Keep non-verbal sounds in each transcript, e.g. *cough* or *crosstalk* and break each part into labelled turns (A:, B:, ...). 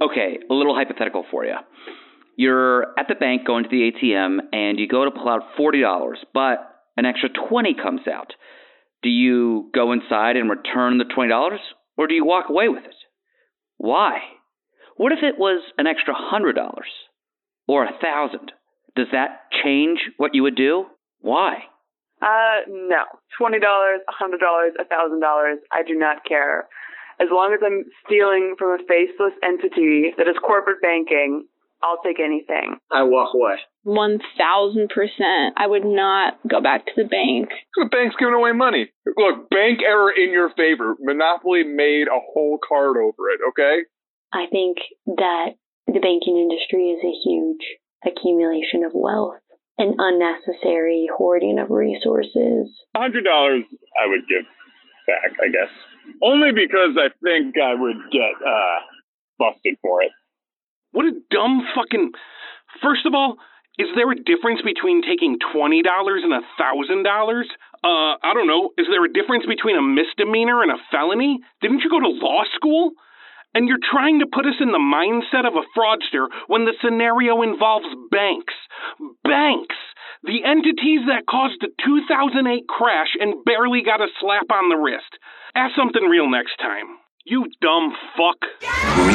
A: Okay, a little hypothetical for you. You're at the bank going to the ATM and you go to pull out $40, but an extra 20 comes out. Do you go inside and return the $20 or do you walk away with it? Why? What if it was an extra $100 or a 1000? Does that change what you would do? Why?
B: Uh, no. $20, $100, $1,000. I do not care as long as I'm stealing from a faceless entity that is corporate banking, I'll take anything.
C: I walk away.
D: 1000%. I would not go back to the bank.
E: The bank's giving away money. Look, bank error in your favor. Monopoly made a whole card over it, okay?
F: I think that the banking industry is a huge accumulation of wealth and unnecessary hoarding of resources.
G: $100 I would give back, I guess. Only because I think I would get uh, busted for it.
H: What a dumb fucking. First of all, is there a difference between taking $20 and a $1,000? Uh, I don't know. Is there a difference between a misdemeanor and a felony? Didn't you go to law school? And you're trying to put us in the mindset of a fraudster when the scenario involves banks. Banks! The entities that caused the 2008 crash and barely got a slap on the wrist. Ask something real next time. You dumb fuck.
I: Greed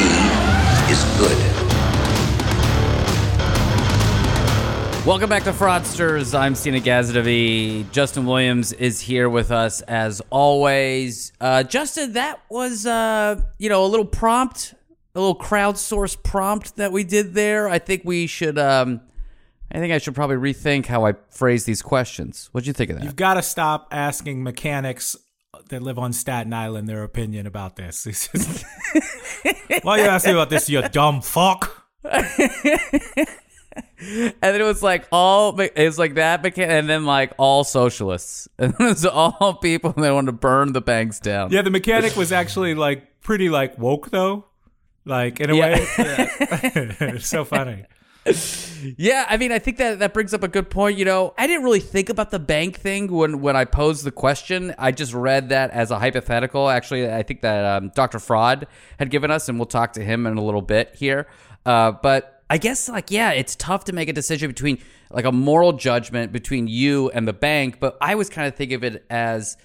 I: is good.
J: Welcome back to Fraudsters. I'm Stina Gazdavi. Justin Williams is here with us as always. Uh, Justin, that was uh, you know a little prompt, a little crowdsourced prompt that we did there. I think we should. Um, I think I should probably rethink how I phrase these questions. What'd you think of that?
K: You've got to stop asking mechanics that live on Staten Island their opinion about this. *laughs* Why are you asking about this, you dumb fuck? *laughs*
J: and then it was like all it was like that and then like all socialists *laughs* and it was all people that wanted to burn the banks down
K: yeah the mechanic was actually like pretty like woke though like in a yeah. way yeah. it's so funny
J: yeah, I mean, I think that that brings up a good point. You know, I didn't really think about the bank thing when when I posed the question. I just read that as a hypothetical. Actually, I think that um, Dr. Fraud had given us, and we'll talk to him in a little bit here. Uh, but I guess like yeah, it's tough to make a decision between like a moral judgment between you and the bank, but I was kind of think of it as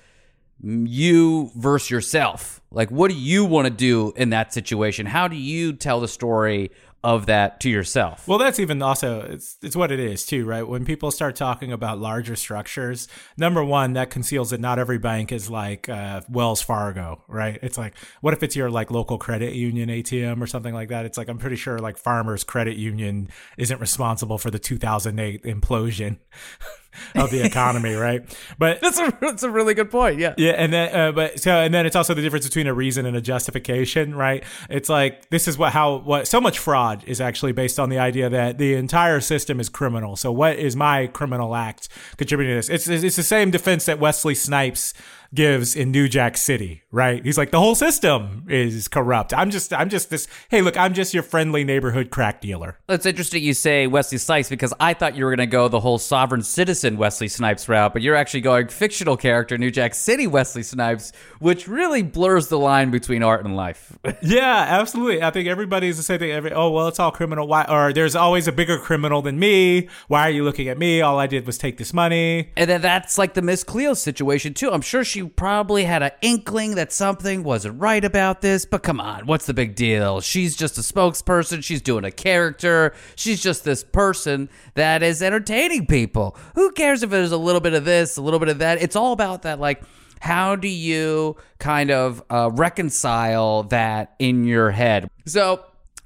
J: you versus yourself. Like what do you want to do in that situation? How do you tell the story of that to yourself.
K: Well, that's even also it's it's what it is too, right? When people start talking about larger structures, number one, that conceals that not every bank is like uh, Wells Fargo, right? It's like, what if it's your like local credit union ATM or something like that? It's like I'm pretty sure like Farmers Credit Union isn't responsible for the 2008 implosion. *laughs* of the economy, *laughs* right? But
J: that's a that's a really good point. Yeah,
K: yeah, and then uh, but so and then it's also the difference between a reason and a justification, right? It's like this is what how what so much fraud is actually based on the idea that the entire system is criminal. So what is my criminal act contributing to this? It's it's the same defense that Wesley Snipes gives in New Jack City, right? He's like, the whole system is corrupt. I'm just, I'm just this, hey, look, I'm just your friendly neighborhood crack dealer.
J: It's interesting you say Wesley Snipes because I thought you were going to go the whole sovereign citizen Wesley Snipes route, but you're actually going fictional character New Jack City Wesley Snipes, which really blurs the line between art and life. *laughs*
K: yeah, absolutely. I think everybody's the same thing. Every, oh, well, it's all criminal. Why? Or there's always a bigger criminal than me. Why are you looking at me? All I did was take this money.
J: And then that's like the Miss Cleo situation too. I'm sure she probably had an inkling that something wasn't right about this, but come on, what's the big deal? She's just a spokesperson. She's doing a character. She's just this person that is entertaining people. Who cares if there's a little bit of this, a little bit of that? It's all about that, like, how do you kind of uh, reconcile that in your head? So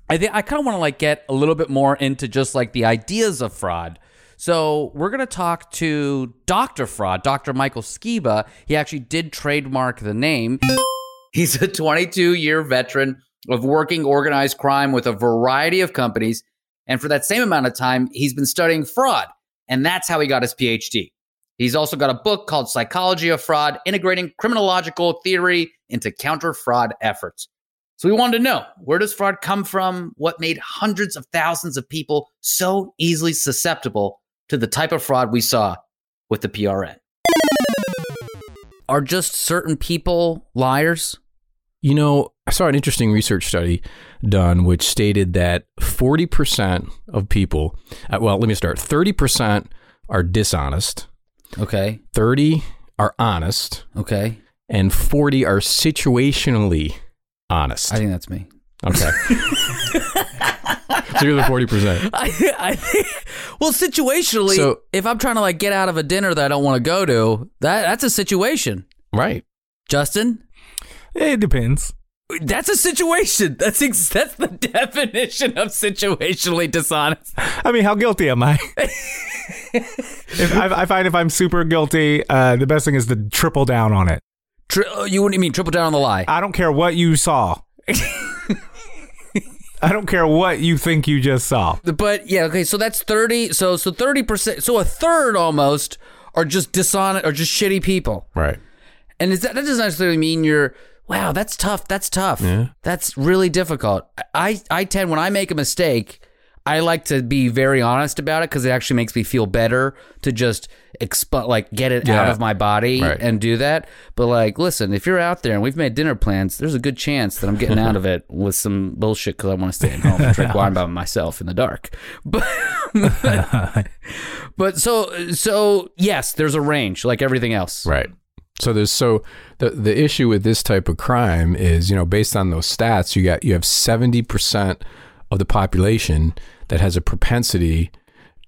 J: I think I kind of want to like get a little bit more into just like the ideas of fraud. So we're going to talk to Dr. Fraud, Dr. Michael Skiba. He actually did trademark the name. He's a 22 year veteran of working organized crime with a variety of companies. And for that same amount of time, he's been studying fraud. And that's how he got his PhD. He's also got a book called Psychology of Fraud, integrating criminological theory into counter fraud efforts. So we wanted to know where does fraud come from? What made hundreds of thousands of people so easily susceptible to the type of fraud we saw with the PRN? Are just certain people liars?
C: You know, I saw an interesting research study done which stated that 40% of people, uh, well, let me start 30% are dishonest.
J: Okay.
C: 30 are honest.
J: Okay.
C: And 40 are situationally honest.
J: I think that's me.
C: Okay. *laughs* so you're the 40%. *laughs*
J: I, I think, well, situationally,
C: So-
J: if I'm trying to like get out of a dinner that I don't want to go to, that that's a situation.
C: Right.
J: Justin?
K: It depends.
J: That's a situation. That's ex- that's the definition of situationally dishonest.
K: I mean, how guilty am I? *laughs* if I, I find if I'm super guilty, uh, the best thing is to triple down on it.
J: Tri- oh, you wouldn't mean triple down on the lie?
K: I don't care what you saw. *laughs* I don't care what you think you just saw.
J: But yeah, okay, so that's 30 so so 30% so a third almost are just dishonest or just shitty people.
C: Right.
J: And is that that doesn't necessarily mean you're wow, that's tough. That's tough.
C: Yeah.
J: That's really difficult. I I tend when I make a mistake, I like to be very honest about it because it actually makes me feel better to just exp- like get it out of my body
C: Right.
J: and do that. But like, listen, if you're out there and we've made dinner plans, there's a good chance that I'm getting out of *laughs* it with some bullshit because I want to stay at home and drink *laughs* wine by myself in the dark. *laughs* But but so so yes, there's a range like everything else.
C: Right. So there's so the the issue with this type of crime is, you know, based on those stats, you got you have 70% of the population that has a propensity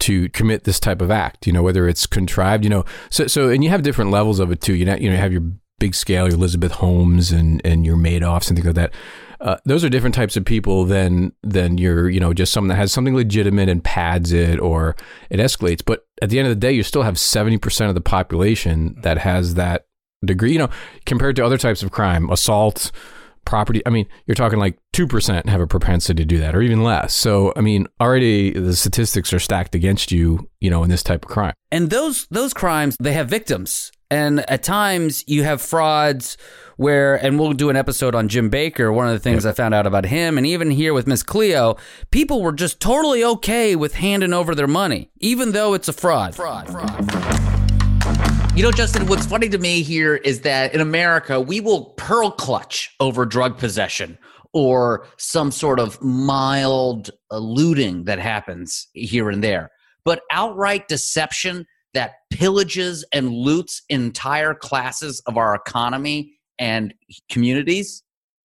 C: to commit this type of act, you know, whether it's contrived, you know. So so and you have different levels of it too. You know, you know, you have your big scale, your Elizabeth Holmes and and your Madoffs and things like that. Uh, those are different types of people than than your you know just someone that has something legitimate and pads it or it escalates. But at the end of the day, you still have seventy percent of the population that has that degree. You know, compared to other types of crime, assault, property. I mean, you're talking like two percent have a propensity to do that, or even less. So I mean, already the statistics are stacked against you. You know, in this type of crime.
J: And those those crimes, they have victims. And at times you have frauds where and we'll do an episode on Jim Bakker, one of the things I found out about him and even here with Miss Cleo, people were just totally okay with handing over their money even though it's a fraud. Fraud, fraud, You know, Justin, what's funny to me here is that in America, we will pearl clutch over drug possession or some sort of mild uh, looting that happens here and there. But outright deception that pillages and loots entire classes of our economy and communities,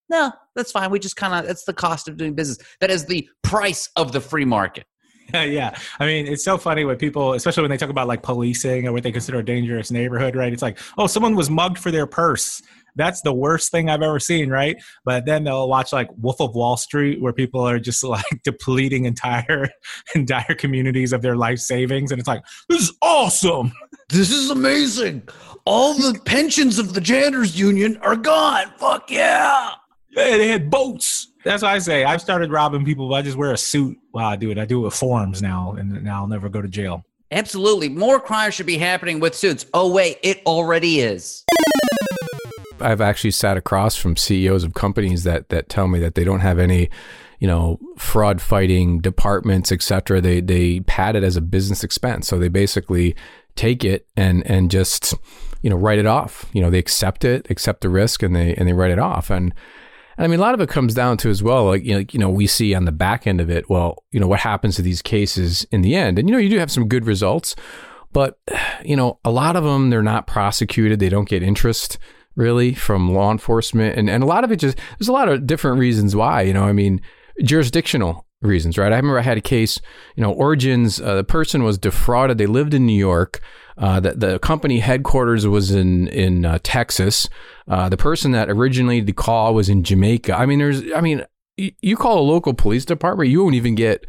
J: no, that's fine. We just kind of, that's the cost of doing business. That is the price of the free market. *laughs*
K: yeah. I mean, it's so funny when people, especially when they talk about like policing or what they consider a dangerous neighborhood, right? It's like, oh, someone was mugged for their purse. That's the worst thing I've ever seen, right? But then they'll watch like Wolf of Wall Street, where people are just *laughs* like depleting entire *laughs* entire communities of their life savings, and it's like, this is awesome.
J: This is amazing. All the pensions of the janitors union are gone. Fuck yeah.
K: Yeah, they had boats. That's what I say. I've started robbing people, but I just wear a suit while I do it. I do it with forms now, and now I'll never go to jail.
J: Absolutely. More crime should be happening with suits. Oh, wait, it already is.
C: I've actually sat across from CEOs of companies that that tell me that they don't have any, you know, fraud fighting departments, et cetera. They they pad it as a business expense. So they basically take it and and just you know write it off. You know, they accept it, accept the risk, and they and they write it off. And I mean, a lot of it comes down to as well, like you know, you know, we see on the back end of it. Well, you know, what happens to these cases in the end? And you know, you do have some good results, but you know, a lot of them they're not prosecuted. They don't get interest really from law enforcement, and and a lot of it just there's a lot of different reasons why. You know, I mean, jurisdictional reasons, right? I remember I had a case. You know, Origins. Uh, the person was defrauded. They lived in New York. Uh, the, the company headquarters was in in uh, Texas. Uh, the person that originally the call was in Jamaica. I mean, there's. I mean, y- you call a local police department, you won't even get,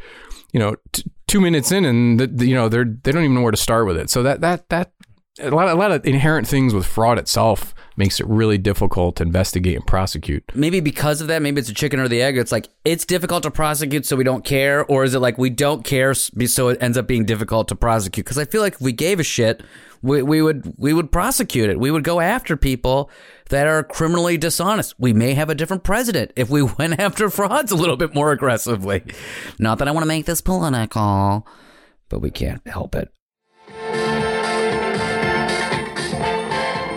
C: you know, t- two minutes in, and the, the, you know they're they don't even know where to start with it. So that that that a lot, a lot of inherent things with fraud itself makes it really difficult to investigate and prosecute.
J: Maybe because of that, maybe it's a chicken or the egg. It's like it's difficult to prosecute, so we don't care, or is it like we don't care, so it ends up being difficult to prosecute? Because I feel like if we gave a shit, we, we would we would prosecute it. We would go after people that are criminally dishonest. We may have a different president if we *laughs* went after frauds a little bit more aggressively. Not that I want to make this political, but we can't help it.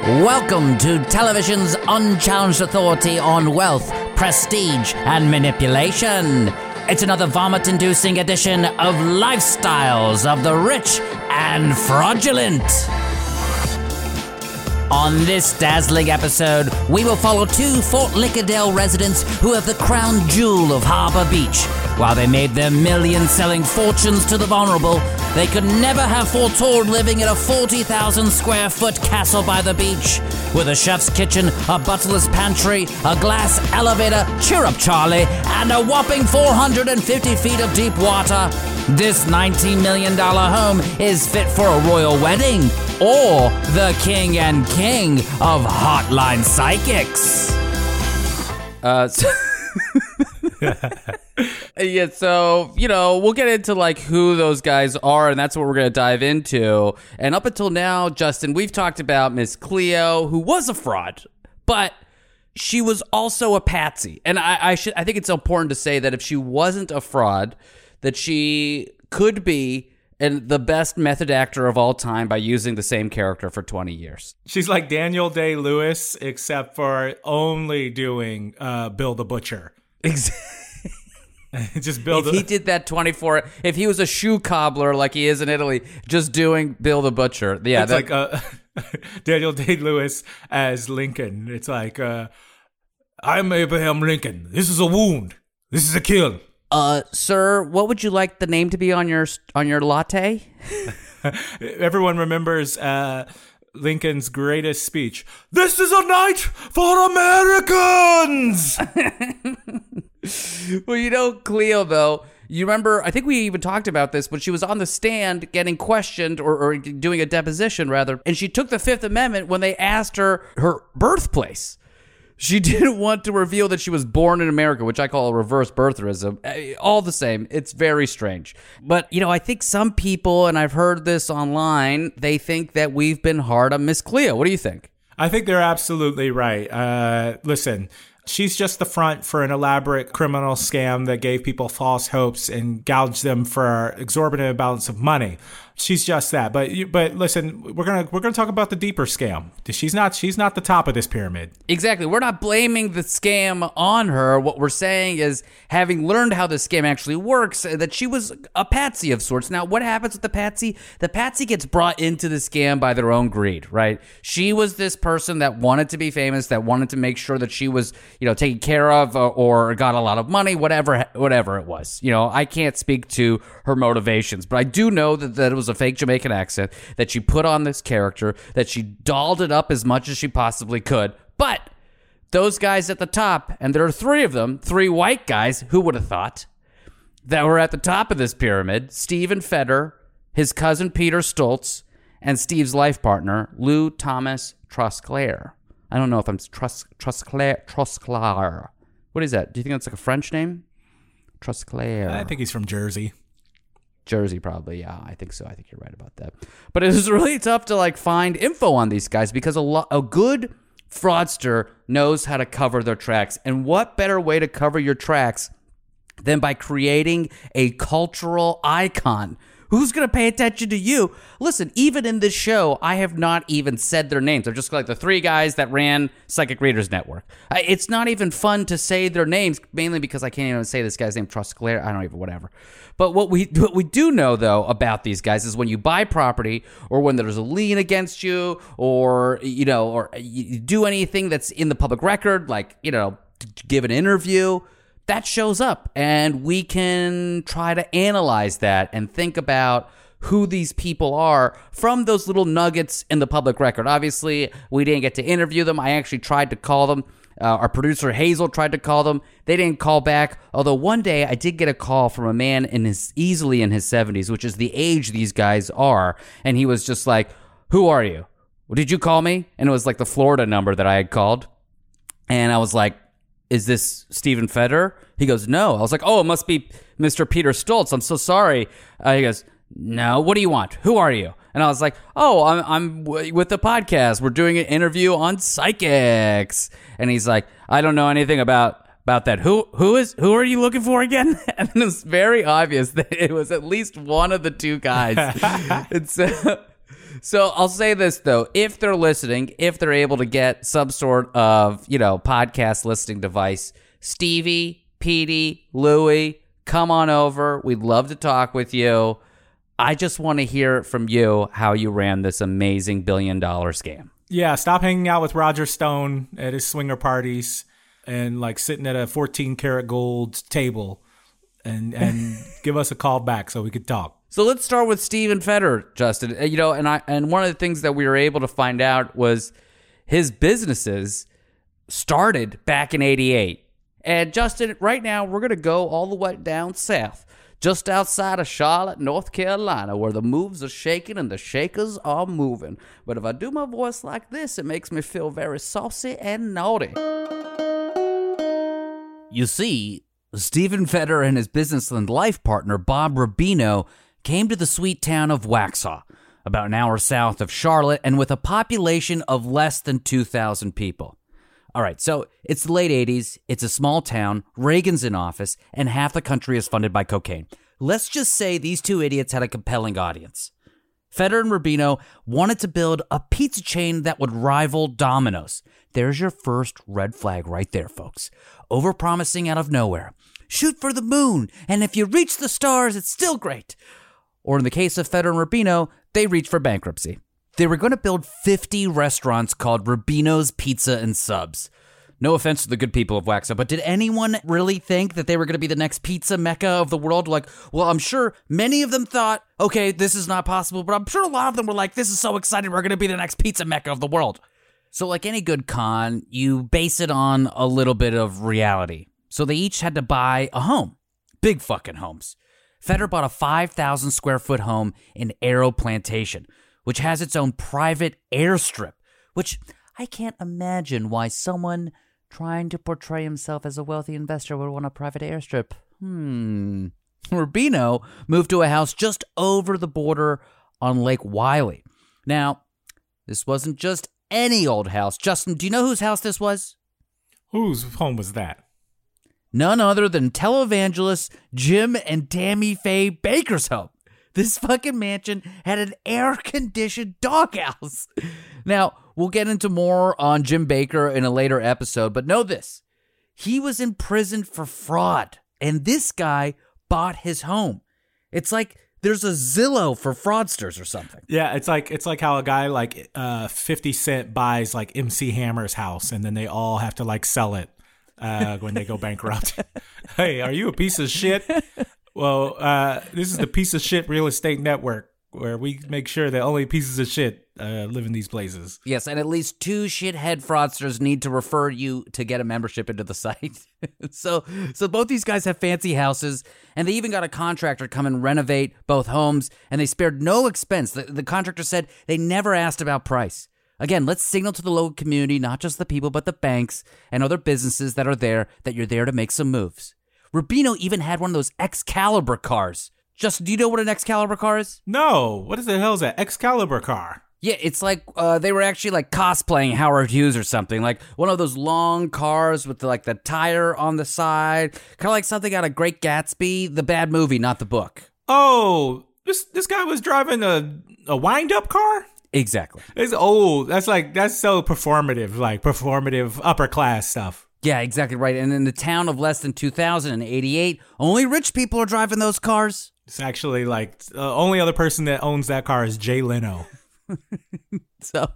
J: Welcome to television's unchallenged authority on wealth, prestige, and manipulation. It's another vomit inducing edition of Lifestyles of the Rich and Fraudulent. On this dazzling episode, we will follow two Fort Lickadale residents who have the crown jewel of Harbor Beach. While they made their million selling fortunes to the vulnerable, they could never have foretold living in a 40,000 square foot castle by the beach. With a chef's kitchen, a butler's pantry, a glass elevator, cheer up Charlie, and a whopping 450 feet of deep water. This $19 million home is fit for a royal wedding or the king and king of hotline psychics. Uh, so *laughs* *laughs* yeah, so you know, we'll get into like who those guys are, and that's what we're gonna dive into. And up until now, Justin, we've talked about Miss Cleo, who was a fraud, but she was also a patsy. And I, I should, I think it's important to say that if she wasn't a fraud, that she could be and the best method actor of all time by using the same character for 20 years.
K: She's like Daniel Day Lewis, except for only doing uh, Bill the Butcher.
J: Exactly. *laughs* *laughs*
K: just build.
J: If he did that 24, if he was a shoe cobbler like he is in Italy, just doing Bill the Butcher. Yeah.
K: it's
J: that-
K: like uh, *laughs* Daniel Day Lewis as Lincoln. It's like, uh, I'm Abraham Lincoln. This is a wound. This is a kill.
J: Uh, sir, what would you like the name to be on your on your latte? *laughs*
K: Everyone remembers uh, Lincoln's greatest speech. This is a night for Americans. *laughs*
J: well, you know, Cleo, though, you remember, I think we even talked about this, but she was on the stand getting questioned or, or doing a deposition, rather, and she took the Fifth Amendment when they asked her her birthplace. She *laughs* didn't want to reveal that she was born in America, which I call a reverse birtherism. Eh, All the same, it's very strange. But, you know, I think some people, and I've heard this online, they think that we've been hard on Miss Cleo. What do you think?
K: I think they're absolutely right. Uh, listen, she's just the front for an elaborate criminal scam that gave people false hopes and gouged them for exorbitant amounts of money. She's just that. But but listen, we're gonna we're gonna talk about the deeper scam. She's not she's not the top of this pyramid.
J: Exactly. We're not blaming the scam on her. What we're saying is, having learned how the scam actually works, uh, that she was a patsy of sorts. Now, what happens with the patsy? The patsy gets brought into the scam by their own greed, right? She was this person that wanted to be famous, that wanted to make sure that she was, you know, taken care of uh, or got a lot of money, whatever, whatever it was. You know, I can't speak to her motivations, but I do know that, that it was a fake Jamaican accent, that she put on this character, that she dolled it up as much as she possibly could. But those guys at the top, and there are three of them, three white guys, who would have thought, that were at the top of this pyramid Stephen Feder, his cousin Peter Stoltz, and Steve's life partner, Lou Thomas Trusclair. I don't know if I'm Trus Trusclair Trusclair. What is that? Do you think that's like a French name? Trusclair.
K: I think he's from Jersey.
J: Jersey, probably. Yeah, I think so. I think you're right about that. But it was *laughs* really tough to like find info on these guys because a lot, a good fraudster knows how to cover their tracks. And what better way to cover your tracks than by creating a cultural icon? Who's going to pay attention to you? Listen, even in this show, I have not even said their names. They're just like the three guys that ran Psychic Readers Network. It's not even fun to say their names, mainly because I can't even say this guy's name, Trusclair. I don't even, whatever. But what we *laughs* what we do know though about these guys is when you buy property or when there's a lien against you or you know or you do anything that's in the public record, like you know give an interview, that shows up, and we can try to analyze that and think about who these people are from those little nuggets in the public record. Obviously, we didn't get to interview them. I actually tried to call them. Uh, our producer Hazel tried to call them. They didn't call back. Although one day I did get a call from a man in his easily in his 70s, which is the age these guys are, and he was just like, "Who are you? Did you call me?" And it was like the Florida number that I had called, and I was like, "Is this Stephen Feder?" He goes, "No." I was like, "Oh, it must be Mr. Peter Stoltz. I'm so sorry." Uh, he goes, "No. What do you want? Who are you?" And I was like, "Oh, I'm I'm w- with the podcast. We're doing an interview on psychics." And he's like, "I don't know anything about." About that, who who is who are you looking for again? *laughs* And it was very obvious that it was at least one of the two guys. *laughs* and so, so I'll say this though: if they're listening, if they're able to get some sort of you know podcast listening device, Stevie, Petey, Louie, come on over. We'd love to talk with you. I just want to hear from you how you ran this amazing billion dollar scam.
K: Yeah, stop hanging out with Roger Stone at his swinger parties and like sitting at a 14 karat gold table and and *laughs* give us a call back so we could talk.
J: So let's start with Steven Feder, Justin. Uh, You know, and I and one of the things that we were able to find out was his businesses started back in 88. And Justin, right now we're going to go all the way down south, just outside of Charlotte, North Carolina, where the moves are shaking and the shakers are moving. But if I do my voice like this, it makes me feel very saucy and naughty. You see, Stephen Feder and his business and life partner, Bob Rubino, came to the sweet town of Waxhaw, about an hour south of Charlotte, and with a population of less than 2,000 people. All right, so it's the late 80s, it's a small town, Reagan's in office, and half the country is funded by cocaine. Let's just say these two idiots had a compelling audience. Feder and Rubino wanted to build a pizza chain that would rival Domino's. There's your first red flag right there, folks. Overpromising out of nowhere. Shoot for the moon, and if you reach the stars, it's still great. Or in the case of Feder and Rubino, they reached for bankruptcy. They were going to build 50 restaurants called Rubino's Pizza and Subs. No offense to the good people of Waxhaw, but did anyone really think that they were going to be the next pizza mecca of the world? Like, well, I'm sure many of them thought, okay, this is not possible, but I'm sure a lot of them were like, this is so exciting, we're going to be the next pizza mecca of the world. So, like any good con, you base it on a little bit of reality. So they each had to buy a home. Big fucking homes. Feder bought a 5,000 square foot home in Arrow Plantation, which has its own private airstrip, which I can't imagine why someone trying to portray himself as a wealthy investor would want a private airstrip. Hmm. Rubino moved to a house just over the border on Lake Wylie. Now, this wasn't just any old house. Justin, do you know whose house this was?
K: Whose home was that?
J: None other than televangelist Jim and Tammy Faye Bakker's home. This fucking mansion had an air conditioned doghouse. Now, we'll get into more on Jim Bakker in a later episode, but know this he was in prison for fraud, and this guy bought his home. It's like there's a Zillow for fraudsters or something.
K: Yeah, it's like it's like how a guy like uh, Fifty Cent buys like MC Hammer's house, and then they all have to like sell it uh, when they go bankrupt. *laughs* hey, are you a piece of shit? Well, uh, this is the piece of shit real estate network where we make sure that only pieces of shit uh, live in these places.
J: Yes, and at least two shithead fraudsters need to refer you to get a membership into the *laughs* site. so, so both these guys have fancy houses, and they even got a contractor come and renovate both homes, and they spared no expense. The, the contractor said they never asked about price. Again, let's signal to the local community, not just the people, but the banks and other businesses that are there, that you're there to make some moves. Rubino even had one of those Excalibur cars. Justin, do you know what an Excalibur car is?
K: No, what is the hell is that Excalibur car?
J: Yeah, it's like uh, they were actually like cosplaying Howard Hughes or something, like one of those long cars with the, like the tire on the side, kind of like something out of Great Gatsby, the bad movie, not the book.
K: Oh, this this guy was driving a a wind up car.
J: Exactly.
K: It's old. That's like that's so performative, like performative upper class stuff.
J: Yeah, exactly right. And in the town of less than 2,088, only rich people are driving those cars.
K: It's actually like the uh, only other person that owns that car is Jay Leno. *laughs*
J: so,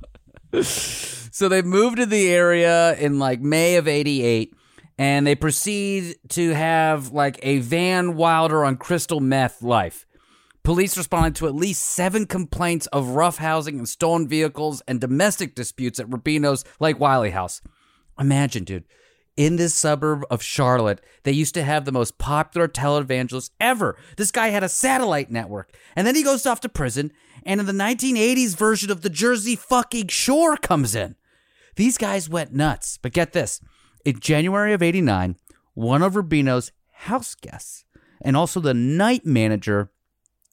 J: so they moved to the area in like May of 88 and they proceed to have like a Van Wilder on crystal meth life. Police responded to at least seven complaints of roughhousing and stolen vehicles and domestic disputes at Rubino's Lake Wylie house. Imagine, dude, in this suburb of Charlotte, they used to have the most popular televangelist ever. This guy had a satellite network. And then he goes off to prison, and in the 1980s version of the Jersey fucking Shore comes in. These guys went nuts. But get this in January of 89, one of Rubino's house guests and also the night manager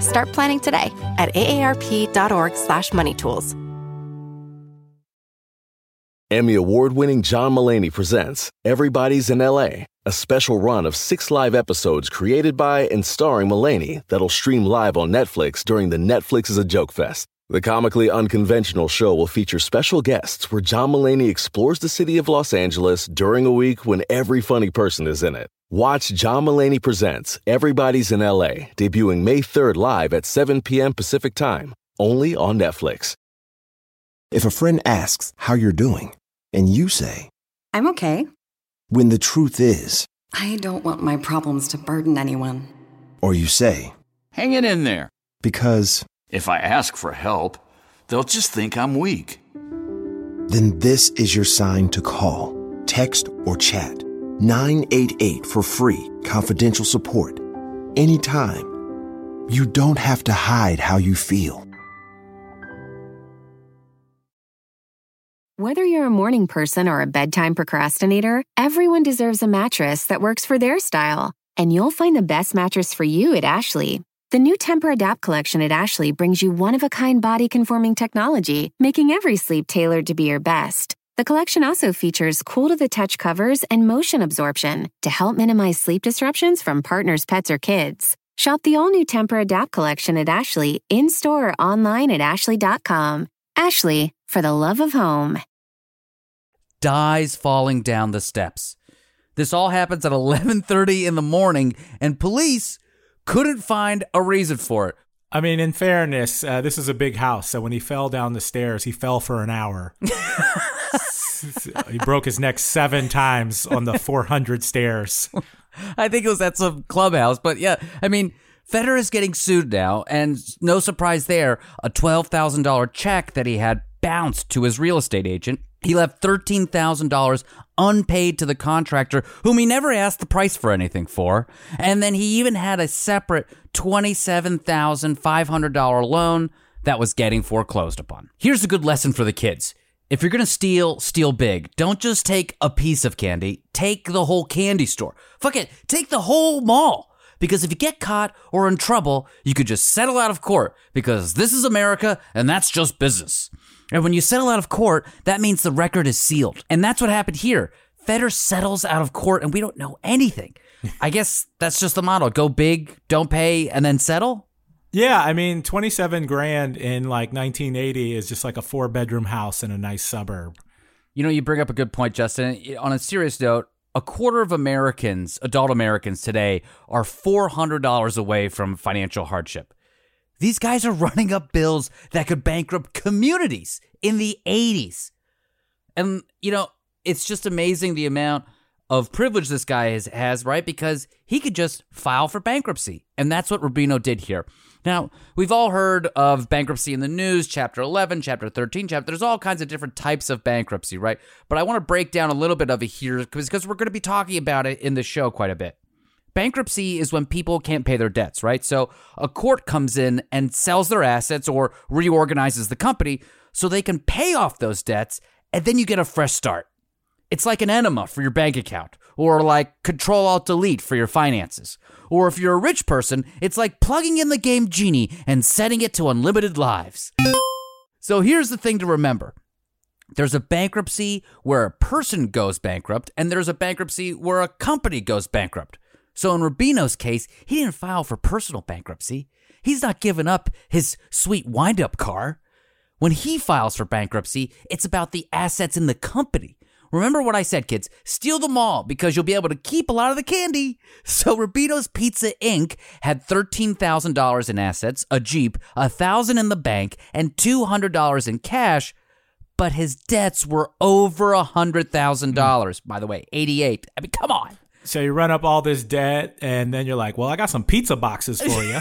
L: Start planning today at aarp.org/moneytools.
M: Emmy award winning John Mulaney presents Everybody's in LA, a special run of six live episodes created by and starring Mulaney that'll stream live on Netflix during the Netflix is a Joke Fest. The comically unconventional show will feature special guests where John Mulaney explores the city of Los Angeles during a week when every funny person is in it. Watch John Mulaney Presents Everybody's in LA, debuting May 3rd live at 7 p.m. Pacific Time, only on Netflix.
N: If a friend asks how you're doing, and you say,
O: I'm okay,
N: when the truth is,
O: I don't want my problems to burden anyone.
N: or you say,
P: Hang it in there.
N: because,
P: If I ask for help, they'll just think I'm weak.
N: then this is your sign to call, text, or chat 988 for free, confidential support. Anytime. You don't have to hide how you feel.
Q: Whether you're a morning person or a bedtime procrastinator, everyone deserves a mattress that works for their style. And you'll find the best mattress for you at Ashley. The new Tempur Adapt collection at Ashley brings you one of a kind body conforming technology, making every sleep tailored to be your best. The collection also features cool to the touch covers and motion absorption to help minimize sleep disruptions from partners, pets, or kids. Shop the all new Tempur Adapt collection at Ashley in store or online at ashley.com. Ashley, for the love of home.
J: dies falling down the steps. This all happens at 11:30 in the morning and police couldn't find a reason for it.
K: I mean, in fairness, uh, this is a big house, so when he fell down the stairs, he fell for an hour. *laughs* he broke his neck seven times on the 400 stairs.
J: I think it was at some clubhouse, but yeah, I mean, Federer is getting sued now, and no surprise there, a $12,000 check that he had bounced to his real estate agent. He left $13,000 unpaid to the contractor, whom he never asked the price for anything for. And then he even had a separate $27,500 loan that was getting foreclosed upon. Here's a good lesson for the kids. If you're going to steal, steal big. Don't just take a piece of candy, take the whole candy store. Fuck it, take the whole mall. Because if you get caught or in trouble, you could just settle out of court because this is America and that's just business. And when you settle out of court, that means the record is sealed. And that's what happened here. Federer settles out of court and we don't know anything. *laughs* I guess that's just the model. Go big, don't pay, and then settle.
K: Yeah, I mean, 27 grand in like 1980 is just like a four bedroom house in a nice suburb.
J: You know, you bring up a good point, Justin. On a serious note, a quarter of Americans, adult Americans today, are $400 away from financial hardship. These guys are running up bills that could bankrupt communities in the 80s. And, you know, it's just amazing the amount of privilege this guy has, has, right? Because he could just file for bankruptcy. And that's what Rubino did here. Now, we've all heard of bankruptcy in the news, chapter 11, chapter 13, chapter. There's all kinds of different types of bankruptcy, right? But I want to break down a little bit of it here because we're going to be talking about it in the show quite a bit. Bankruptcy is when people can't pay their debts, right? So a court comes in and sells their assets or reorganizes the company so they can pay off those debts and then you get a fresh start. It's like an enema for your bank account, or like Control Alt Delete for your finances. Or if you're a rich person, it's like plugging in the game Genie and setting it to unlimited lives. So here's the thing to remember there's a bankruptcy where a person goes bankrupt, and there's a bankruptcy where a company goes bankrupt. So in Rubino's case, he didn't file for personal bankruptcy. He's not giving up his sweet wind up car. When he files for bankruptcy, it's about the assets in the company. Remember what I said, kids. Steal them all because you'll be able to keep a lot of the candy. *laughs* So Rubino's Pizza Inc. had $13,000 in assets, a Jeep, a thousand in the bank, and $200 in cash, but his debts were over a $100,000. By the way, 88. I mean, come on.
K: So you run up all this debt, and then you're like, well, I got some pizza boxes for *laughs* you.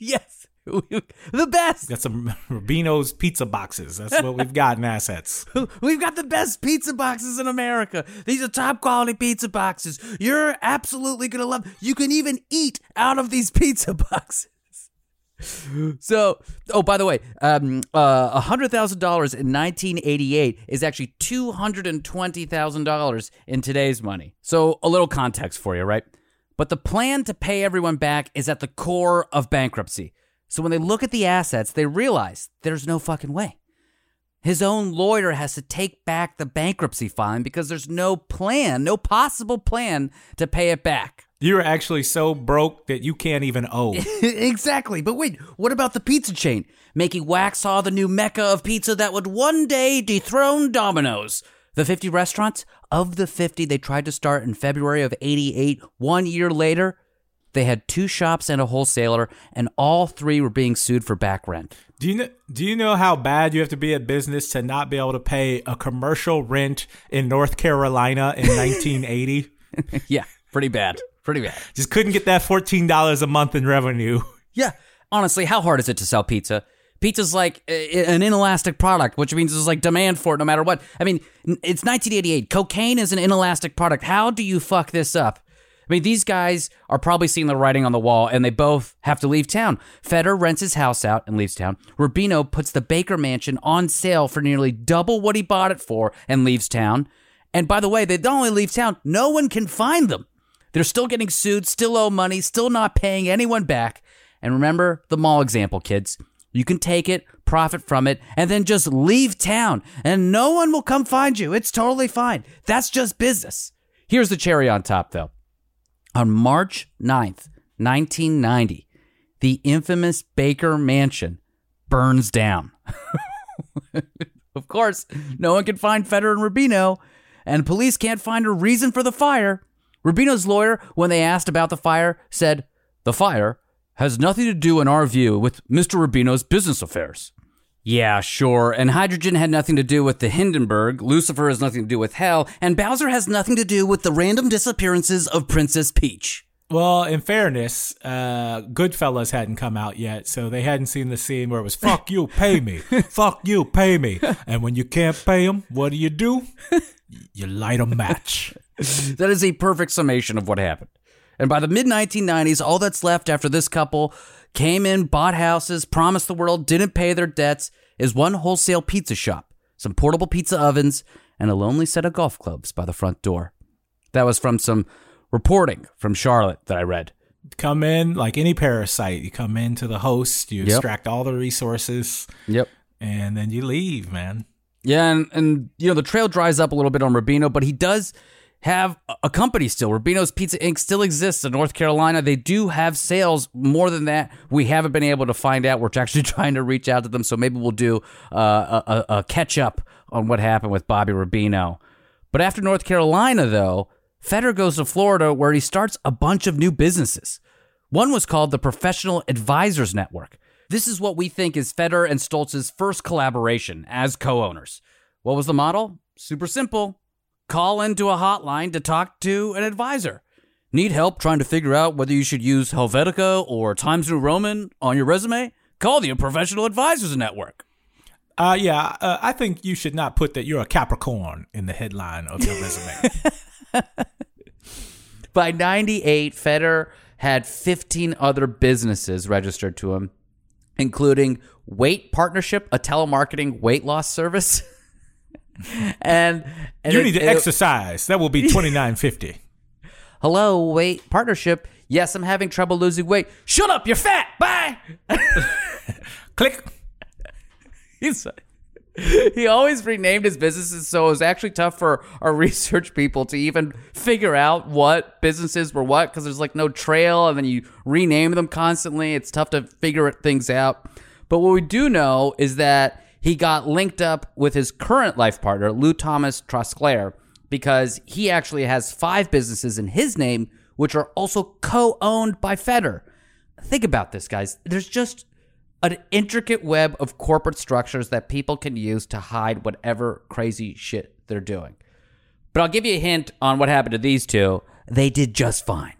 J: yes. the best.
K: Got some *laughs* Rubino's pizza boxes. That's what we've got in assets. *laughs*
J: We've got the best pizza boxes in America. These are top quality pizza boxes. You're absolutely gonna love. You can even eat out of these pizza boxes. So, oh, by the way, um, uh, hundred thousand dollars in 1988 is actually two hundred and twenty thousand dollars in today's money. So, a little context for you, right? But the plan to pay everyone back is at the core of bankruptcy. So when they look at the assets, they realize there's no fucking way. His own lawyer has to take back the bankruptcy filing because there's no plan, no possible plan to pay it back.
K: You're actually so broke that you can't even owe. *laughs*
J: exactly. But wait, what about the pizza chain? Making Waxhaw the new mecca of pizza that would one day dethrone Domino's. The 50 restaurants, of the 50 they tried to start in February of 88, one year later, they had two shops and a wholesaler, and all three were being sued for back rent.
K: Do you know, do you know how bad you have to be at business to not be able to pay a commercial rent in North Carolina in *laughs* 1980?
J: yeah, pretty bad. Pretty bad.
K: Just couldn't get that $14 a month in revenue. *laughs*
J: Yeah. Honestly, how hard is it to sell pizza? Pizza's like uh, an inelastic product, which means there's like demand for it no matter what. I mean, it's 1988. Cocaine is an inelastic product. How do you fuck this up? I mean, these guys are probably seeing the writing on the wall and they both have to leave town. Feder rents his house out and leaves town. Rubino puts the Bakker Mansion on sale for nearly double what he bought it for and leaves town. And by the way, they don't only leave town, no one can find them. They're still getting sued, still owe money, still not paying anyone back. And remember the mall example, kids. You can take it, profit from it, and then just leave town, and no one will come find you. It's totally fine. That's just business. Here's the cherry on top, though. On March 9th, 1990, the infamous Bakker Mansion burns down. *laughs* of course, no one can find Feder and Rubino, and police can't find a reason for the fire. Rubino's lawyer, when they asked about the fire, said, The fire has nothing to do, in our view, with Mr. Rubino's business affairs. Yeah, sure. And hydrogen had nothing to do with the Hindenburg, Lucifer has nothing to do with hell, and Bowser has nothing to do with the random disappearances of Princess Peach.
K: Well, in fairness, uh, Goodfellas hadn't come out yet, so they hadn't seen the scene where it was "fuck you, pay me, *laughs* fuck you, pay me," and when you can't pay them, what do you do? You light a match. *laughs*
J: that is a perfect summation of what happened. And by the mid 1990s, all that's left after this couple came in, bought houses, promised the world, didn't pay their debts, is one wholesale pizza shop, some portable pizza ovens, and a lonely set of golf clubs by the front door. That was from some reporting from Charlotte that I read.
K: Come in like any parasite. You come into the host, you yep. extract all the resources.
J: Yep.
K: And then you leave, man.
J: Yeah, and, and you know, the trail dries up a little bit on Rubino, but he does have a company still. Rubino's Pizza Inc. still exists in North Carolina. They do have sales. More than that, we haven't been able to find out. We're *laughs* actually trying to reach out to them, so maybe we'll do uh, a, a catch up on what happened with Bobby Rubino. But after North Carolina, though, Feder goes to Florida where he starts a bunch of new businesses. One was called the Professional Advisors Network. This is what we think is Feder and Stoltz's first collaboration as co owners. What was the model? Super simple call into a hotline to talk to an advisor. Need help trying to figure out whether you should use Helvetica or Times New Roman on your resume? Call the Professional Advisors Network.
K: Uh, yeah, uh, I think you should not put that you're a Capricorn in the headline of your resume. *laughs*
J: By 98, Feder had 15 other businesses registered to him, including Weight Partnership, a telemarketing weight loss service. *laughs* *laughs* and, and
K: you
J: it-
K: need to
J: it-
K: exercise. That will be *laughs* twenty nine fifty.
J: Hello, Weight Partnership. Yes, I'm having trouble losing weight. Shut up, you're fat. Bye. *laughs*
K: Click.
J: He's he always renamed his businesses, so it was actually tough for our research people to even figure out what businesses were what because there's like no trail, and then you rename them constantly. It's tough to figure things out. But what we do know is that he got linked up with his current life partner, Lou Thomas Trosclair, because he actually has five businesses in his name, which are also co-owned by Feder. Think about this, guys. There's just an intricate web of corporate structures that people can use to hide whatever crazy shit they're doing. But I'll give you a hint on what happened to these two. They did just fine.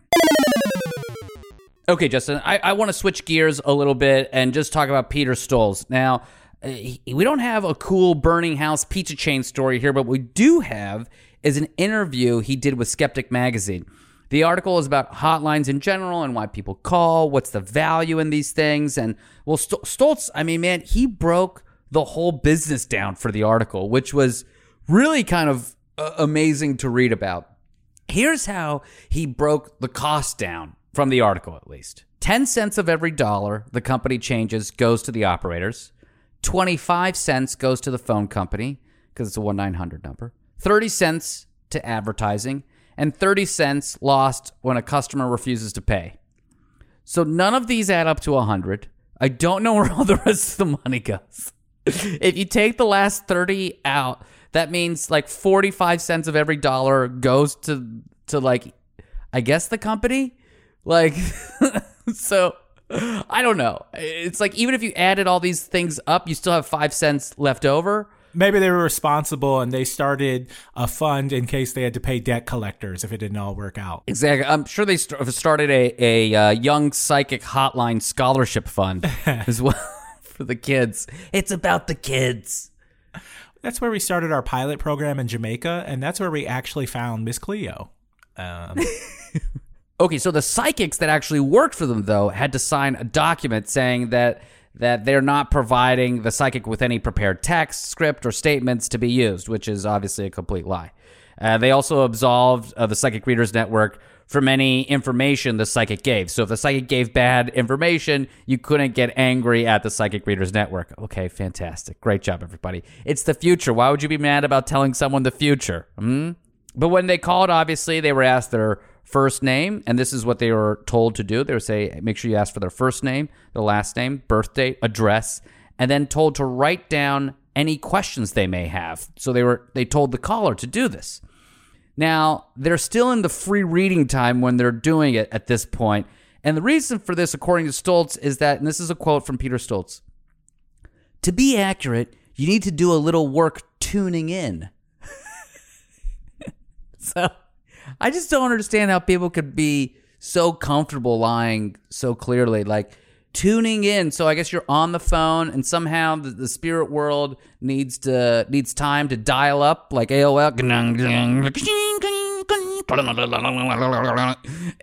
J: Okay, Justin, I, I want to switch gears a little bit and just talk about Peter Stolz. Now, we don't have a cool burning house pizza chain story here, but we do have is an interview he did with Skeptic Magazine. The article is about hotlines in general and why people call, what's the value in these things. And, well, St- Stolz, I mean, man, he broke the whole business down for the article, which was really kind of uh, amazing to read about. Here's how he broke the cost down from the article, at least 10 cents of every dollar the company changes goes to the operators, 25 cents goes to the phone company because it's a 1 900 number, 30 cents to advertising, and 30 cents lost when a customer refuses to pay. So none of these add up to 100. I don't know *laughs* where all the rest of the money goes. *laughs* if you take the last 30 out, that means like 45 cents of every dollar goes to to like I guess the company. Like *laughs* so I don't know. It's like even if you added all these things up, you still have 5 cents left over.
K: Maybe they were responsible and they started a fund in case they had to pay debt collectors if it didn't all work out.
J: Exactly. I'm sure they st- started a a uh, young psychic hotline scholarship fund *laughs* as well *laughs* for the kids. It's about the kids.
K: That's where we started our pilot program in Jamaica, and that's where we actually found Miss Cleo. Um, *laughs*
J: Okay, so the psychics that actually worked for them though had to sign a document saying that that they're not providing the psychic with any prepared text, script, or statements to be used, which is obviously a complete lie. Uh, they also absolved uh, the Psychic Readers Network from any information the psychic gave. So if the psychic gave bad information, you couldn't get angry at the Psychic Readers Network. Okay, fantastic. Great job, everybody. It's the future. Why would you be mad about telling someone the future? Hmm? But when they called, obviously, they were asked their first name, and this is what they were told to do. They would say, make sure you ask for their first name, their last name, birth date, address, and then told to write down any questions they may have. So they were they told the caller to do this. Now, they're still in the free reading time when they're doing it at this point. And the reason for this, according to Stolz, is that, and this is a quote from Peter Stolz to be accurate, you need to do a little work tuning in. *laughs* so I just don't understand how people could be so comfortable lying so clearly. Like, tuning in so i guess you're on the phone and somehow the, the spirit world needs to needs time to dial up like aol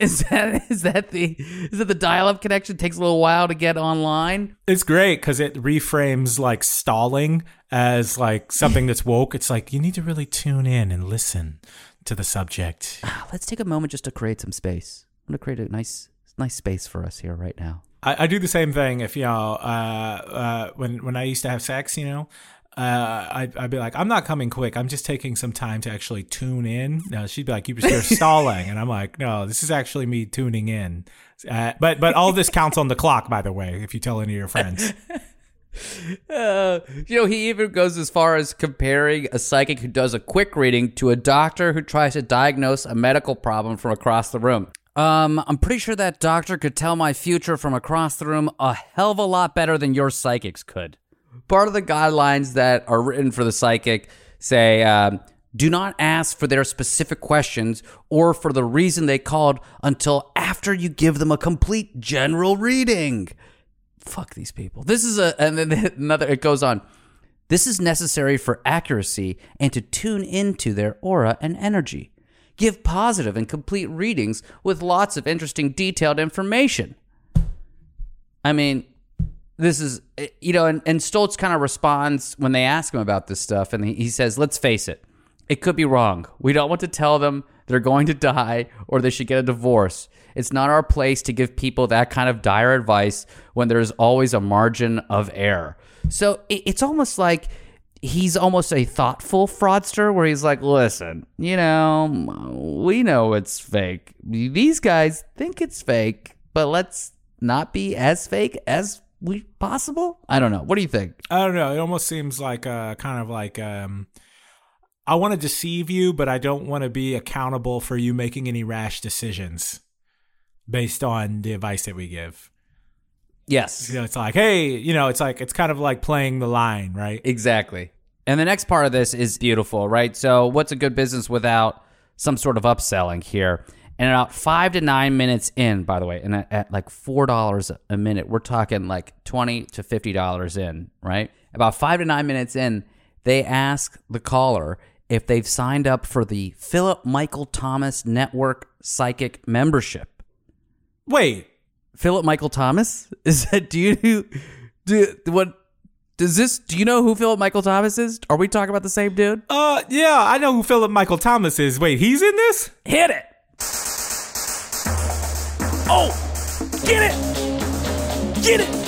J: is that is that the is that the dial-up connection takes a little while to get online
K: it's great because it reframes like stalling as like something that's woke. It's like you need to really tune in and listen to the subject. *sighs*
J: let's take a moment just to create some space i'm going to create a nice nice space for us here right now
K: I, I do the same thing if you know uh, uh, when when I used to have sex, you know. Uh, I'd, I'd be like, I'm not coming quick. I'm just taking some time to actually tune in. No, she'd be like, you you're *laughs* stalling, and I'm like, no, this is actually me tuning in. Uh, but but all this counts on the clock, by the way. If you tell any of your friends, *laughs* *laughs*
J: Uh, you know, he even goes as far as comparing a psychic who does a quick reading to a doctor who tries to diagnose a medical problem from across the room. Um, I'm pretty sure that doctor could tell my future from across the room a hell of a lot better than your psychics could. Part of the guidelines that are written for the psychic say, um, Do not ask for their specific questions or for the reason they called until after you give them a complete general reading. Fuck these people. This is a, and then *laughs* another, it goes on. This is necessary for accuracy and to tune into their aura and energy. Give positive and complete readings with lots of interesting, detailed information. I mean, this is, you know, and, and Stolz kind of responds when they ask him about this stuff, and he, he says, let's face it, it could be wrong. We don't want to tell them they're going to die or they should get a divorce. It's not our place to give people that kind of dire advice when there's always a margin of error. So it's almost like he's almost a thoughtful fraudster where he's like, listen, you know, we know it's fake. These guys think it's fake, but let's not be as fake as we possible. I don't know. What do you think?
K: I don't know. It almost seems like uh, kind of like um, I want to deceive you, but I don't want to be accountable for you making any rash decisions based on the advice that we give.
J: Yes.
K: You know, it's like, hey, you know, it's like it's kind of like playing the line, right?
J: Exactly. And the next part of this is beautiful, right? So, what's a good business without some sort of upselling here? And about five to nine minutes in, by the way, and at, at like four dollars a minute, we're talking like twenty to fifty dollars in, right? About five to nine minutes in, they ask the caller if they've signed up for the Philip Michael Thomas Network Psychic membership.
K: Wait,
J: Philip Michael Thomas *laughs* is that? Do you do what? Does this? Do you know who Philip Michael Thomas is? Are we talking about the same dude?
K: Uh, yeah, I know who Philip Michael Thomas is. Wait, he's in this?
J: Hit it! Oh, get it! Get it!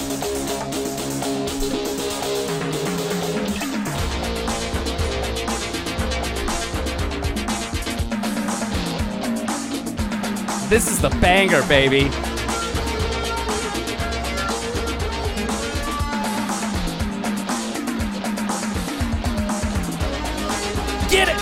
J: This is the banger, baby. Get it!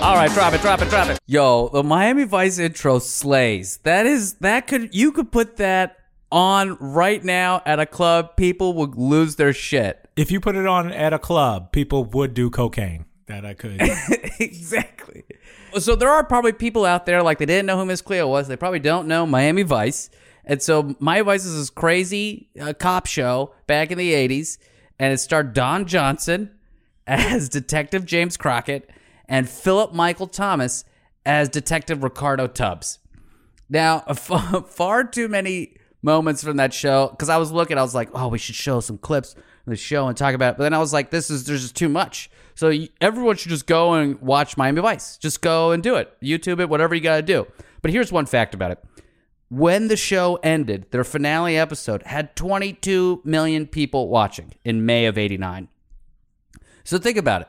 J: All right, drop it, drop it, drop it. Yo, the Miami Vice intro slays. That is that could you could put that on right now at a club. People would lose their shit.
K: If you put it on at a club, people would do cocaine. That I could. *laughs*
J: exactly. So there are probably people out there like they didn't know who Miss Cleo was. They probably don't know Miami Vice. And so Miami Vice is this crazy uh, cop show back in the 80s. And it starred Don Johnson *laughs* as Detective James Crockett and Philip Michael Thomas as Detective Ricardo Tubbs. Now, *laughs* far too many moments from that show because I was looking, I was like, oh, we should show some clips of the show and talk about it. But then I was like, this is there's just too much. So everyone should just go and watch Miami Vice. Just go and do it. YouTube it, whatever you got to do. But here's one fact about it. When the show ended, their finale episode had 22 million people watching in May of 89. So think about it.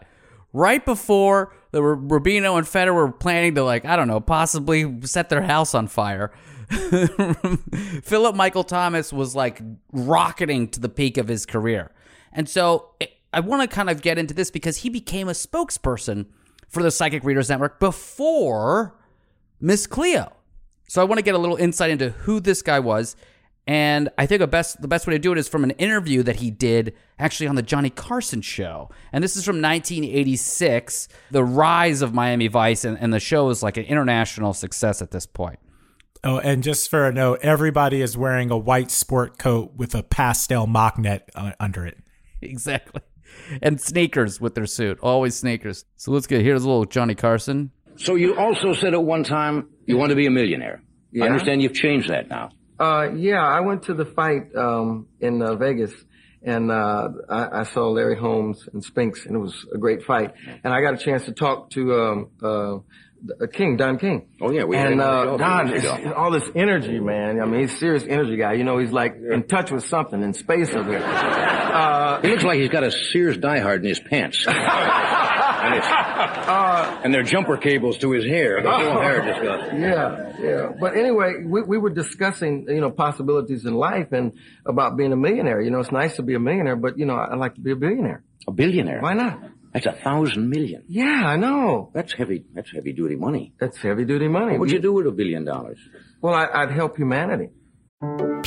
J: Right before the Rubino and Federer were planning to, like, I don't know, possibly set their house on fire, *laughs* Philip Michael Thomas was like rocketing to the peak of his career. And so eh, I want to kind of get into this because he became a spokesperson for the Psychic Readers Network before Miss Cleo. So I want to get a little insight into who this guy was. And I think the best the best way to do it is from an interview that he did actually on the Johnny Carson show. And this is from 1986, the rise of Miami Vice, and, and the show is like an international success at this point.
K: Oh, and just for a note, everybody is wearing a white sport coat with a pastel mock net uh, under it.
J: Exactly. And sneakers with their suit. Always sneakers. So let's get here's a little Johnny Carson.
I: So you also said at one time you want to be a millionaire.
R: Yeah.
I: I understand you've changed that now.
R: Uh, yeah, I went to the fight um, in uh, Vegas, and uh, I, I saw Larry Holmes and Spinks, and it was a great fight. And I got a chance to talk to um, uh, uh, King, Don King.
I: Oh yeah, we had
R: and
I: him on the show
R: uh, Don,
I: years
R: it's-
I: ago.
R: it's all this energy, man. I mean, he's a serious energy guy. You know, he's like in touch with something in space over there. *laughs* Uh,
I: He looks like he's got a Sears diehard in his pants. *laughs* and, it's,
R: uh,
I: and they're jumper cables to his hair. The whole hair just got.
R: yeah, yeah. But anyway, we, we were discussing, you know, possibilities in life and about being a millionaire. You know, it's nice to be a millionaire, but you know, I like to be a billionaire.
I: A billionaire?
R: Why not?
I: That's a thousand million.
R: Yeah, I know.
I: That's heavy. That's heavy duty money.
R: That's heavy duty money.
I: What would you do with a billion dollars?
R: Well, I, I'd help humanity.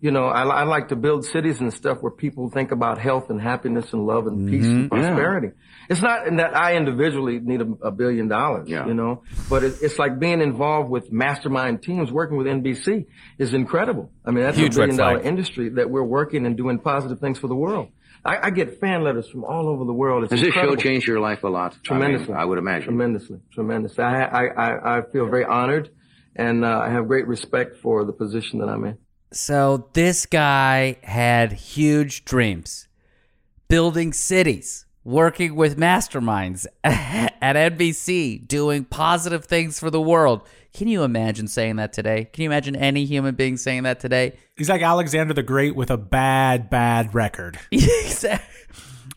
R: You know, I, I like to build cities and stuff where people think about health and happiness and love and peace and
I: Mhm. Yeah.
R: prosperity. It's not in that I individually need a, a billion dollars,
I: Yeah.
R: you know, but it, it's like being involved with mastermind teams working with NBC is incredible. I mean, that's
J: Huge
R: a billion dollar industry that we're working and doing positive things for the world. I, I get fan letters from all over the world. It's
I: Has this show
R: incredible.
I: changed your life a lot?
R: Tremendously.
I: I, mean, I would imagine.
R: Tremendously, tremendously. I, I, I, I feel very honored and uh, I have great respect for the position that I'm in.
J: So this guy had huge dreams, building cities, working with masterminds *laughs* at NBC, doing positive things for the world. Can you imagine saying that today? Can you imagine any human being saying that today?
K: He's like Alexander the Great with a bad, bad record. *laughs*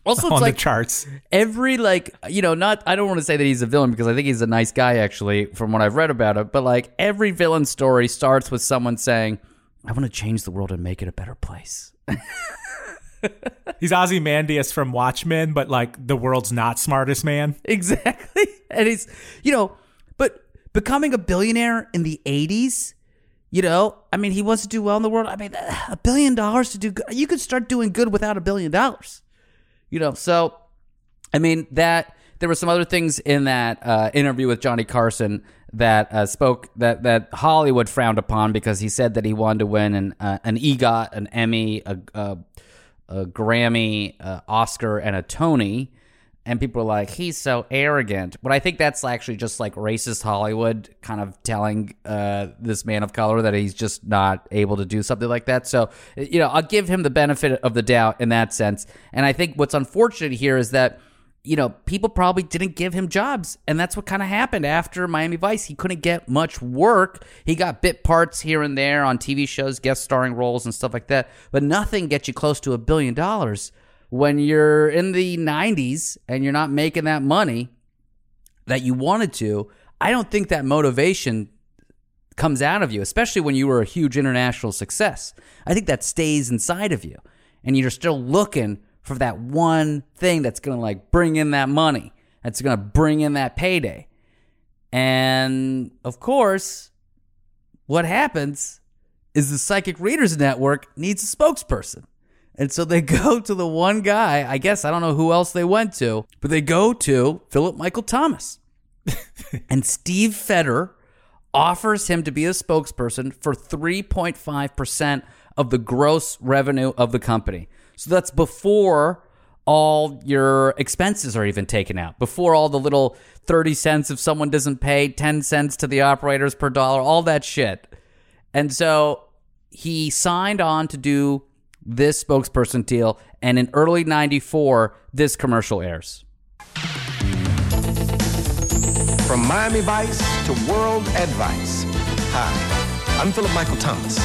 J: Also, it's
K: on
J: like
K: the charts.
J: every like you know not i don't want to say that he's a villain because i think he's a nice guy actually from what i've read about it but like every villain story starts with someone saying i want to change the world and make it a better place.
K: He's Ozymandias from Watchmen, but like the world's not smartest man.
J: exactly. *laughs* And he's you know but becoming a billionaire in the 80s you know i mean he wants to do well in the world. I mean a billion dollars to do good you could start doing good without a billion dollars you know? So i mean that there were some other things in that uh, interview with johnny carson that uh, spoke that that hollywood frowned upon because he said that he wanted to win an uh, an egot an emmy a, a, a grammy uh, oscar and a tony. And people are like he's so arrogant. But i think that's actually just like racist hollywood kind of telling uh, this man of color that he's just not able to do something like that. So you know i'll give him the benefit of the doubt in that sense. And i think what's unfortunate here is that you know people probably didn't give him jobs. And that's what kind of happened after miami vice. He couldn't get much work. He got bit parts here and there on tv shows guest starring roles and stuff like that. But nothing gets you close to a billion dollars. When you're in the 90s and you're not making that money that you wanted to, I don't think that motivation comes out of you, especially when you were a huge international success. I think that stays inside of you and you're still looking for that one thing that's going to like bring in that money, that's going to bring in that payday. And of course, what happens is the Psychic Readers Network needs a spokesperson. And so they *laughs* go to the one guy, I guess I don't know who else they went to, but they go to Philip Michael Thomas. *laughs* and Steve Feder offers him to be a spokesperson for 3.5% of the gross revenue of the company. So that's before all your expenses are even taken out, before all the little 30 cents if someone doesn't pay, 10 cents to the operators per dollar, all that shit. And so he signed on to do this spokesperson deal, and in early '94, this commercial airs.
S: From Miami Vice to World Advice. Hi, I'm Philip Michael Thomas.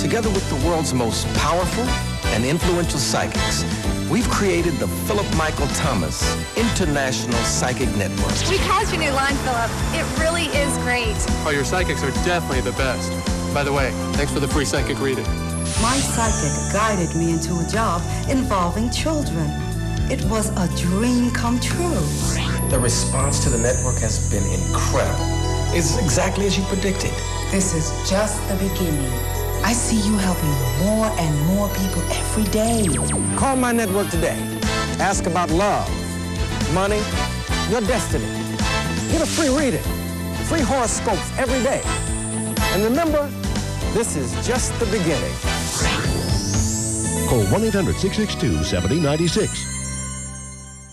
S: Together with the world's most powerful and influential psychics, we've created the Philip Michael Thomas International Psychic Network.
T: We cast your new line, Philip. It really is great.
U: Oh, your psychics are definitely the best. By the way, thanks for the free psychic reading.
V: My psychic guided me into a job involving children. It was a dream come true.
S: The response to the network has been incredible. It's exactly as you predicted.
V: This is just the beginning. I see you helping more and more people every day.
S: Call my network today. Ask about love, money, your destiny. Get a free reading, free horoscopes every day. And remember, this is just the beginning.
W: Call 1 800 662 7096.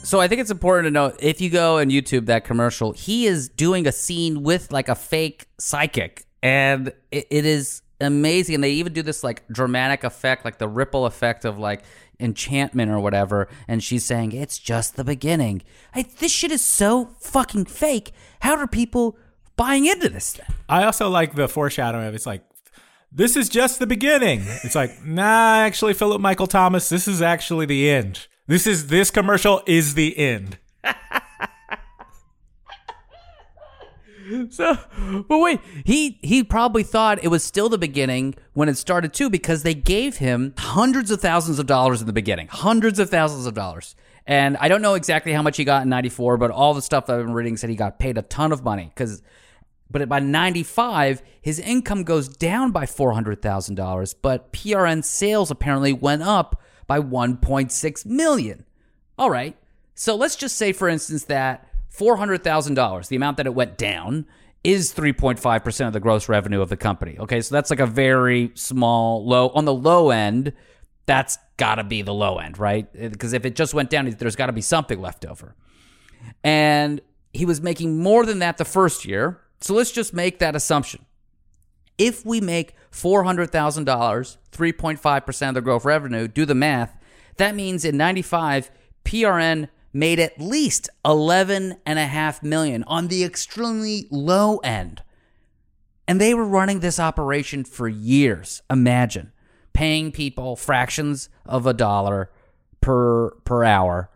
J: So I think it's important to note if you go and YouTube that commercial, he is doing a scene with like a fake psychic, and it, it is amazing. And they even do this like dramatic effect, like the ripple effect of like enchantment or whatever. And she's saying it's just the beginning. I, this shit is so fucking fake. How are people buying into this? Thing?
K: I also like the foreshadowing of it's like this is just the beginning. It's like, nah, actually, Philip Michael Thomas, this is actually the end. This is this commercial is the end. *laughs* *laughs*
J: So, but wait, he he probably thought it was still the beginning when it started too, because they gave him hundreds of thousands of dollars in the beginning, hundreds of thousands of dollars. And I don't know exactly how much he got in '94, but all the stuff I've been reading said he got paid a ton of money. Because, but by '95, his income goes down by four hundred thousand dollars, but PRN sales apparently went up by 1.6 million. All right. So let's just say, for instance, that $400,000, the amount that it went down, is 3.5% of the gross revenue of the company. Okay. So that's like a very small, low, on the low end, that's got to be the low end, right? Eh, because if it just went down, there's got to be something left over. And he was making more than that the first year. So let's just make that assumption. If we make $400,000, 3.5% of the growth revenue, do the math, that means in 95, PRN made at least 11.5 million on the extremely low end. And they were running this operation for years. Imagine paying people fractions of a dollar per per hour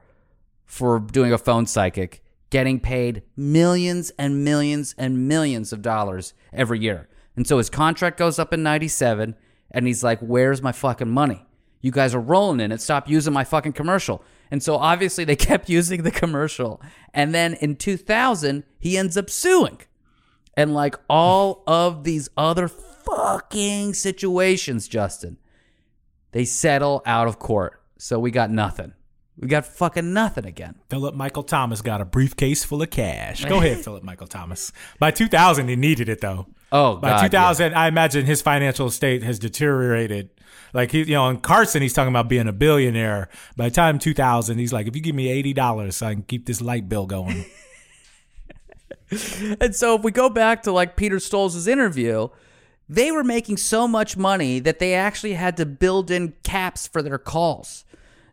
J: for doing a phone psychic, getting paid millions and millions and millions of dollars every year. And so his contract goes up in 97 and he's like, "Where's my fucking money? You guys are rolling in it. Stop using my fucking commercial." And so obviously they *laughs* kept using the commercial. And then in 2000, he ends up suing. And like all of these other fucking situations, Justin, they settle out of court. So we got nothing. We got fucking nothing again.
K: Philip Michael Thomas got a briefcase full of cash. Go *laughs* ahead, Philip Michael Thomas. By 2000, he needed it though.
J: Oh,
K: by
J: God,
K: 2000, I imagine his financial state has deteriorated. Like he, you know, in Carson, he's talking about being a billionaire. By the time 2000, he's like, if you give me eighty dollars, so I can keep this light bill going. *laughs*
J: and so if we go back to like Peter Stolz's interview, they were making so much money that they actually had to build in caps for their calls.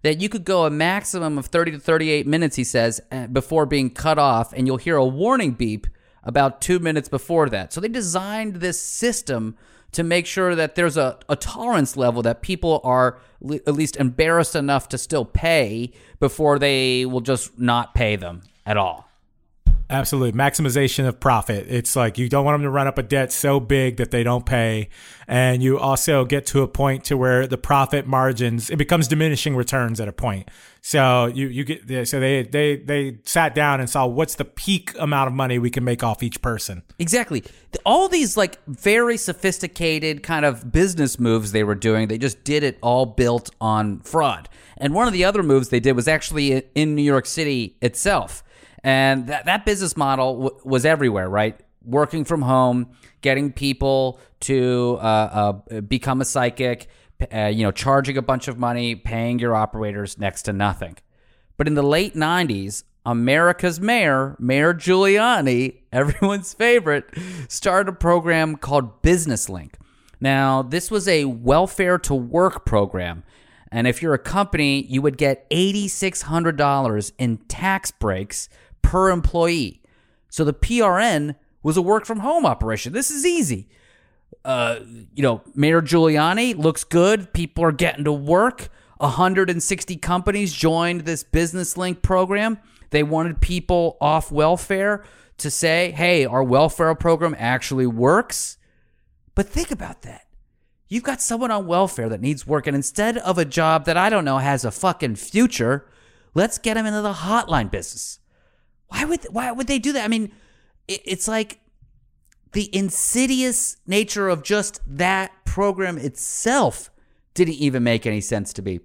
J: That you could go a maximum of 30 to 38 minutes, he says, uh, before being cut off, and you'll hear a warning beep about two minutes before that. So they designed this system to make sure that there's a, a tolerance level that people are le- at least embarrassed enough to still pay before they will just not pay them at all.
K: Absolutely. Maximization of profit. It's like you don't want them to run up a debt so big that they don't pay. And you also get to a point to where the profit margins, it becomes diminishing returns at a point. So you, you get, so they, they, they sat down and saw what's the peak amount of money we can make off each person.
J: Exactly. All these like very sophisticated kind of business moves they were doing, they just did it all built on fraud. And one of the other moves they did was actually in New York City itself. And that, that business model w- was everywhere, right? Working from home, getting people to uh, uh, become a psychic, uh, you know, charging a bunch of money, paying your operators next to nothing. But in the late 90s, America's mayor, Mayor Giuliani, *laughs* everyone's favorite, started a program called Business Link. Now, this was a welfare to work program. And if you're a company, you would get $8,600 in tax breaks per employee. So the PRN was a work from home operation. This is easy. Uh, you know, Mayor Giuliani looks good. People are getting to work. 160 companies joined this Business Link program. They wanted people off welfare to say, hey, our welfare program actually works. But think about that. You've got someone on welfare that needs work, and instead of a job that I don't know has a fucking future, let's get him into the hotline business. Why would why would they do that? I mean, it, it's like the insidious nature of just that program itself didn't even make any sense to me.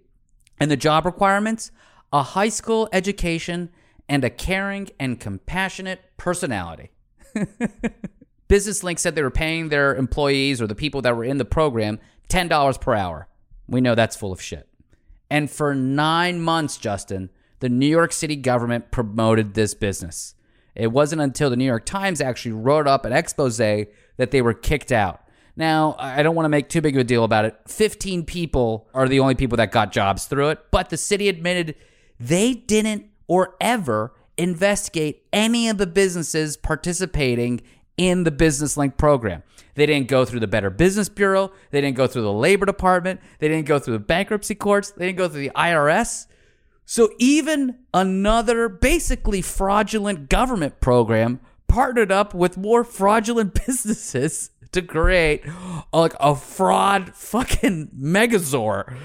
J: And the job requirements: a high school education and a caring and compassionate personality. *laughs* Business Link said they were paying their employees or the people that were in the program $10 per hour. We know that's full of shit. And for nine months, Justin, the New York City government promoted this business. It wasn't until the New York Times actually wrote up an expose that they were kicked out. Now, I don't want to make too big of a deal about it. 15 people are the only people that got jobs through it, but the city admitted they didn't or ever investigate any of the businesses participating in the Business Link program. They didn't go through the Better Business Bureau. They didn't go through the Labor Department. They didn't go through the bankruptcy courts. They didn't go through the IRS. So even another basically fraudulent government program partnered up with more fraudulent *laughs* businesses to create like a fraud fucking megazord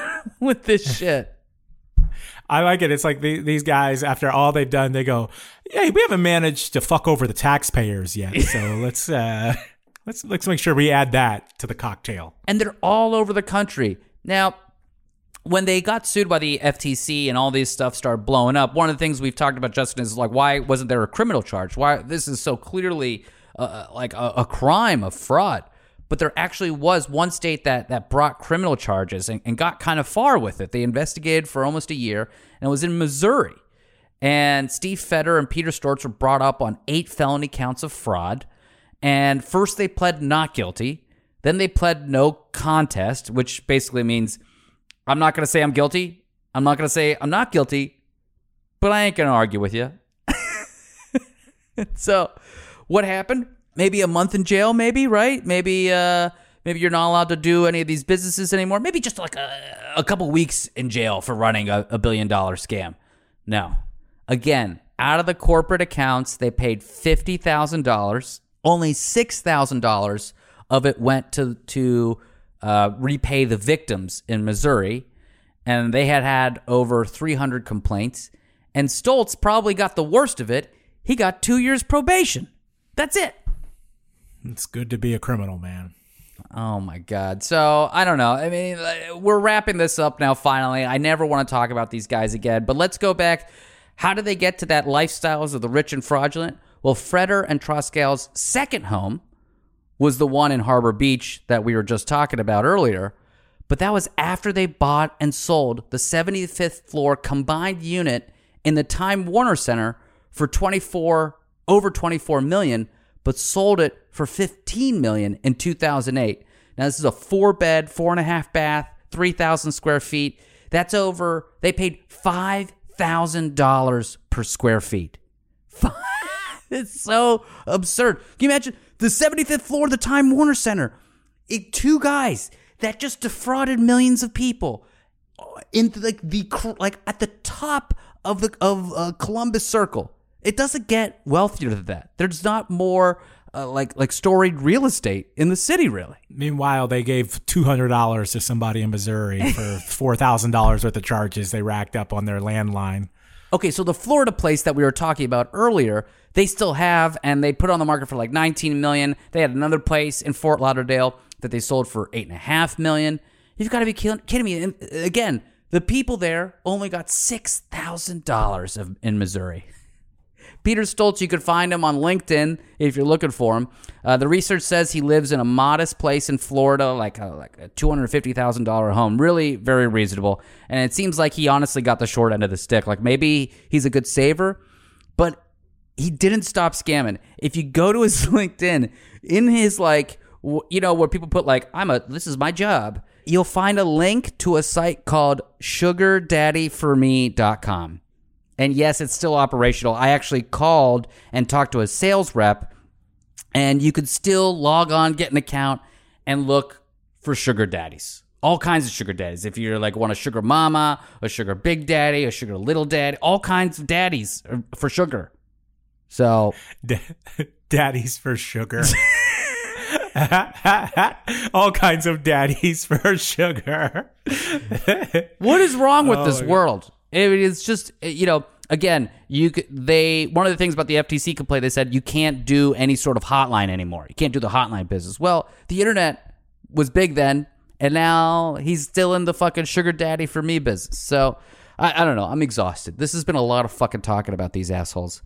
J: *laughs* with this shit. *laughs*
K: I like it. It's like the, these guys, after all they've done, they go, "Hey, we haven't managed to fuck over the taxpayers yet, so let's uh, let's let's make sure we add that to the cocktail."
J: And they're all over the country now. When they got sued by the FTC and all these stuff started blowing up, one of the things we've talked about, Justin, is like, why wasn't there a criminal charge? Why this is so clearly uh, like a, a crime of fraud but there actually was one state that that brought criminal charges and, and, got kind of far with it. They investigated for almost a year, and it was in Missouri. And Steve Feder and Peter Stolz were brought up on eight felony counts of fraud. And first they pled not guilty, then they pled no contest, which basically means I'm not going to say I'm guilty. I'm not going to say I'm not guilty, but I ain't going to argue with you. *laughs* so, what happened? maybe a month in jail, maybe, right? Maybe uh maybe you're not allowed to do any of these businesses anymore. Maybe just like a, a couple weeks in jail for running a, a billion dollar scam. No. Again, out of the corporate accounts, they paid fifty thousand dollars. Only six thousand dollars of it went to to uh, repay the victims in Missouri, and they had had over three hundred complaints. And Stolz probably got the worst of it. He got two years probation. That's it.
K: It's good to be a criminal, man.
J: Oh my God. So I don't know. I mean, we're wrapping this up now, finally. I never want to talk about these guys again, but let's go back. How did they get to that lifestyles of the rich and fraudulent? Well, Feder and Trosclair's second home was the one in Harbor Beach that we were just talking about earlier. But that was after they bought and sold the 75th floor combined unit in the Time Warner Center for 24 over 24 million but sold it for 15 million in 2008. Now this is a four bed, four and a half bath, 3,000 square feet. That's over. They paid five thousand dollars per square feet. *laughs* *laughs* it's so absurd. Can you imagine the 75th floor of the Time Warner Center? It, two guys that just defrauded millions of people into like the like at the top of the of uh, Columbus Circle. It doesn't get wealthier than that. There's not more uh, like like storied real estate in the city, really.
K: Meanwhile, they gave two hundred dollars to somebody in Missouri for *laughs* four thousand dollars worth of charges they racked up on their landline.
J: Okay, so the Florida place that we were talking about earlier, they still have, and they put on the market for like nineteen million. They had another place in Fort Lauderdale that they sold for eight and a half million. You've got to be kidding me! And uh, again, the people there only got six thousand dollars in Missouri. Peter Stolz, you could find him on LinkedIn if you're looking for him. Uh, the research says he lives in a modest place in Florida, like a, like a $250,000 home. Really very reasonable. And it seems like he honestly got the short end of the stick. Like maybe he's a good saver, but he didn't stop scamming. If you go to his *laughs* LinkedIn, in his like you know, where people put like, I'm a, this is my job, you'll find a link to a site called sugardaddyforme.com. And yes, it's still operational. I actually called and talked to a sales rep, and you could still log on, get an account, and look for sugar daddies. All kinds of sugar daddies. If you're like want a sugar mama, a sugar big daddy, a sugar little daddy, all kinds of daddies er, for sugar. So, *laughs*
K: daddies for sugar. *laughs* all kinds of daddies for sugar.
J: what is wrong with
K: Oh,
J: this world? It- it's just you know, again, you they one of the things about the FTC complaint they said you can't do any sort of hotline anymore. You can't do the hotline business. Well, the internet was big then, and now he's still in the fucking sugar daddy for me business. So I, I don't know. I'm exhausted. This has been a lot of fucking talking about these assholes,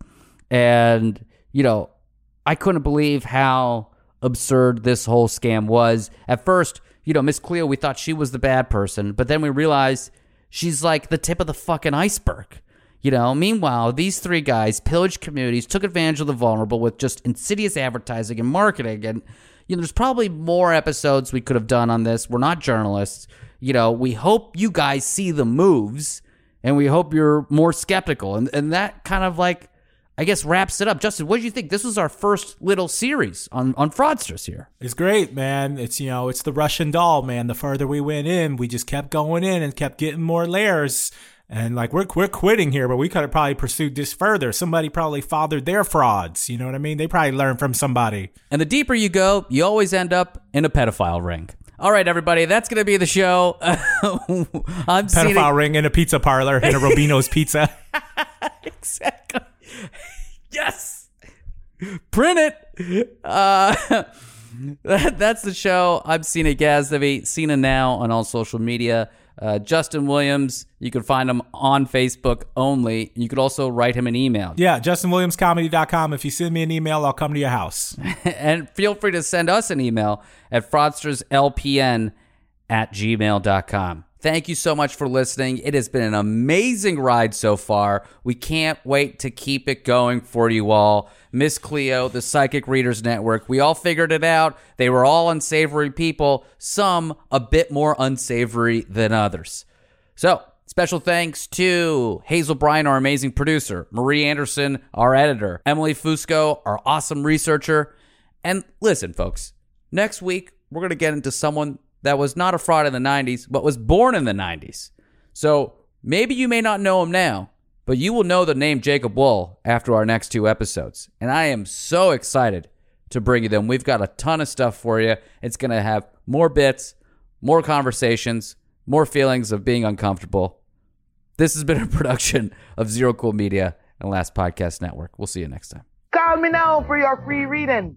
J: and you know, I couldn't believe how absurd this whole scam was. At first, you know, Miss Cleo, we thought she was the bad person, but then we realized she's like the tip of the fucking iceberg. You know, meanwhile, these three guys pillaged communities, took advantage of the vulnerable with just insidious advertising and marketing. And, you know, there's probably more episodes we could have done on this. We're not journalists. You know, we hope you guys see the moves and we hope you're more skeptical. And, and that kind of like, I guess, wraps it up. Justin, what do you think? This was our first little series on, on fraudsters here.
K: It's great, man. It's you know, it's the Russian doll, man. The further we went in, we just kept going in and kept getting more layers. And like we're we're quitting here, but we could have probably pursued this further. Somebody probably fathered their frauds. You know what I mean? They probably learned from somebody.
J: And the deeper you go, you always end up in a pedophile ring. All right, everybody, that's going to be the show. *laughs* I'm
K: Pedophile ring in a pizza parlor in a Robino's pizza. *laughs*
J: exactly. *laughs* yes. Print it. Uh, *laughs* that, that's the show. I'm Cena Gazdevi. Cena now on all social media. Uh, Justin Williams, you can find him on Facebook only. You could also write him an email.
K: Yeah, JustinWilliamsComedy.com. If you send me an email, I'll come to your house. *laughs*
J: and feel free to send us an email at fraudsterslpn at gmail.com. Thank you so much for listening. It has been an amazing ride so far. We can't wait to keep it going for you all. Miss Cleo, the Psychic Readers Network, we all figured it out. They were all unsavory people, some a bit more unsavory than others. So, special thanks to Hazel Bryan, our amazing producer, Marie Anderson, our editor, Emily Fusco, our awesome researcher. And listen, folks, next week we're going to get into someone that was not a fraud in the 90s, but was born in the 90s. So maybe you may not know him now, but you will know the name Jacob Wohl after our next two episodes. And I am so excited to bring you them. We've got a ton of stuff for you. It's going to have more bits, more conversations, more feelings of being uncomfortable. This has been a *laughs* production of Zero Cool Media and Last Podcast Network. We'll see you next time.
X: Call me now for your free reading.